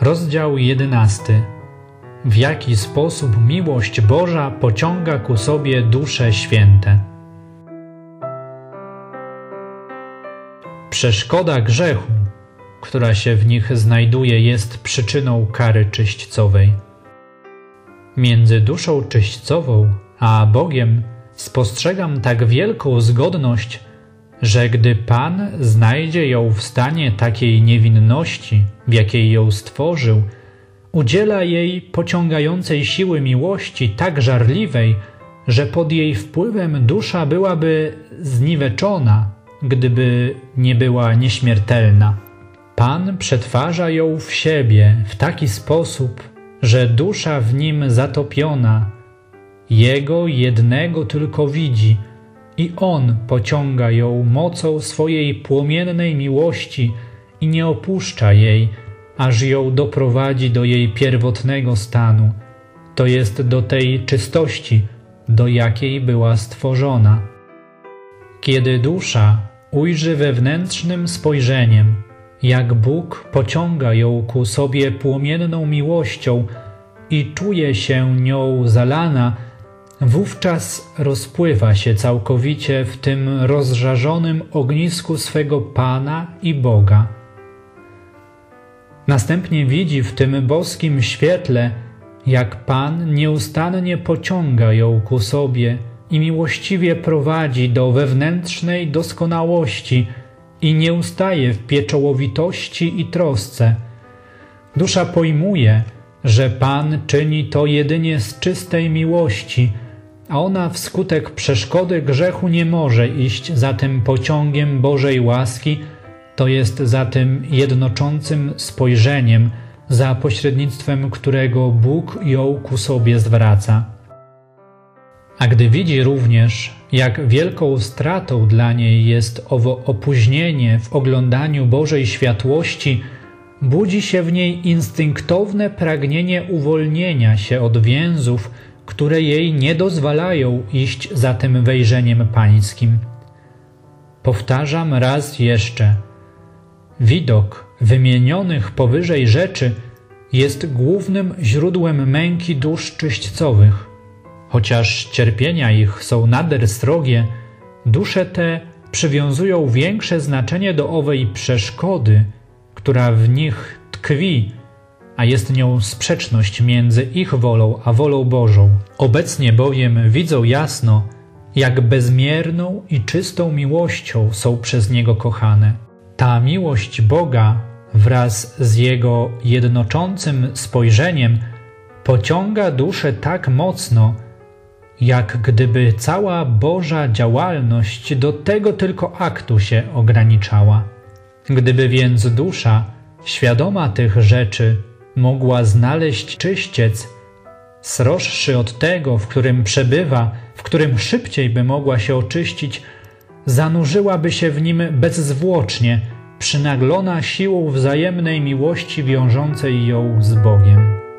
Rozdział 11. W jaki sposób miłość Boża pociąga ku sobie dusze święte. Przeszkoda grzechu, która się w nich znajduje, jest przyczyną kary czyśćcowej. Między duszą czyśćcową a Bogiem spostrzegam tak wielką zgodność, że gdy Pan znajdzie ją w stanie takiej niewinności, w jakiej ją stworzył, udziela jej pociągającej siły miłości tak żarliwej, że pod jej wpływem dusza byłaby zniweczona, gdyby nie była nieśmiertelna. Pan przetwarza ją w siebie w taki sposób, że dusza w nim zatopiona, Jego jednego tylko widzi – i On pociąga ją mocą swojej płomiennej miłości i nie opuszcza jej, aż ją doprowadzi do jej pierwotnego stanu, to jest do tej czystości, do jakiej była stworzona. Kiedy dusza ujrzy wewnętrznym spojrzeniem, jak Bóg pociąga ją ku sobie płomienną miłością i czuje się nią zalana, wówczas rozpływa się całkowicie w tym rozżarzonym ognisku swego Pana i Boga. Następnie widzi w tym boskim świetle, jak Pan nieustannie pociąga ją ku sobie i miłościwie prowadzi do wewnętrznej doskonałości i nie ustaje w pieczołowitości i trosce. Dusza pojmuje, że Pan czyni to jedynie z czystej miłości – a ona wskutek przeszkody grzechu nie może iść za tym pociągiem Bożej łaski, to jest za tym jednoczącym spojrzeniem, za pośrednictwem którego Bóg ją ku sobie zwraca. A gdy widzi również, jak wielką stratą dla niej jest owo opóźnienie w oglądaniu Bożej światłości, budzi się w niej instynktowne pragnienie uwolnienia się od więzów, które jej nie dozwalają iść za tym wejrzeniem pańskim. Powtarzam raz jeszcze. Widok wymienionych powyżej rzeczy jest głównym źródłem męki dusz czyśćcowych. Chociaż cierpienia ich są nader srogie, dusze te przywiązują większe znaczenie do owej przeszkody, która w nich tkwi a jest nią sprzeczność między ich wolą a wolą Bożą. Obecnie bowiem widzą jasno, jak bezmierną i czystą miłością są przez Niego kochane. Ta miłość Boga wraz z Jego jednoczącym spojrzeniem pociąga duszę tak mocno, jak gdyby cała Boża działalność do tego tylko aktu się ograniczała. Gdyby więc dusza, świadoma tych rzeczy, mogła znaleźć czyściec, sroższy od tego, w którym przebywa, w którym szybciej by mogła się oczyścić, zanurzyłaby się w nim bezzwłocznie, przynaglona siłą wzajemnej miłości wiążącej ją z Bogiem.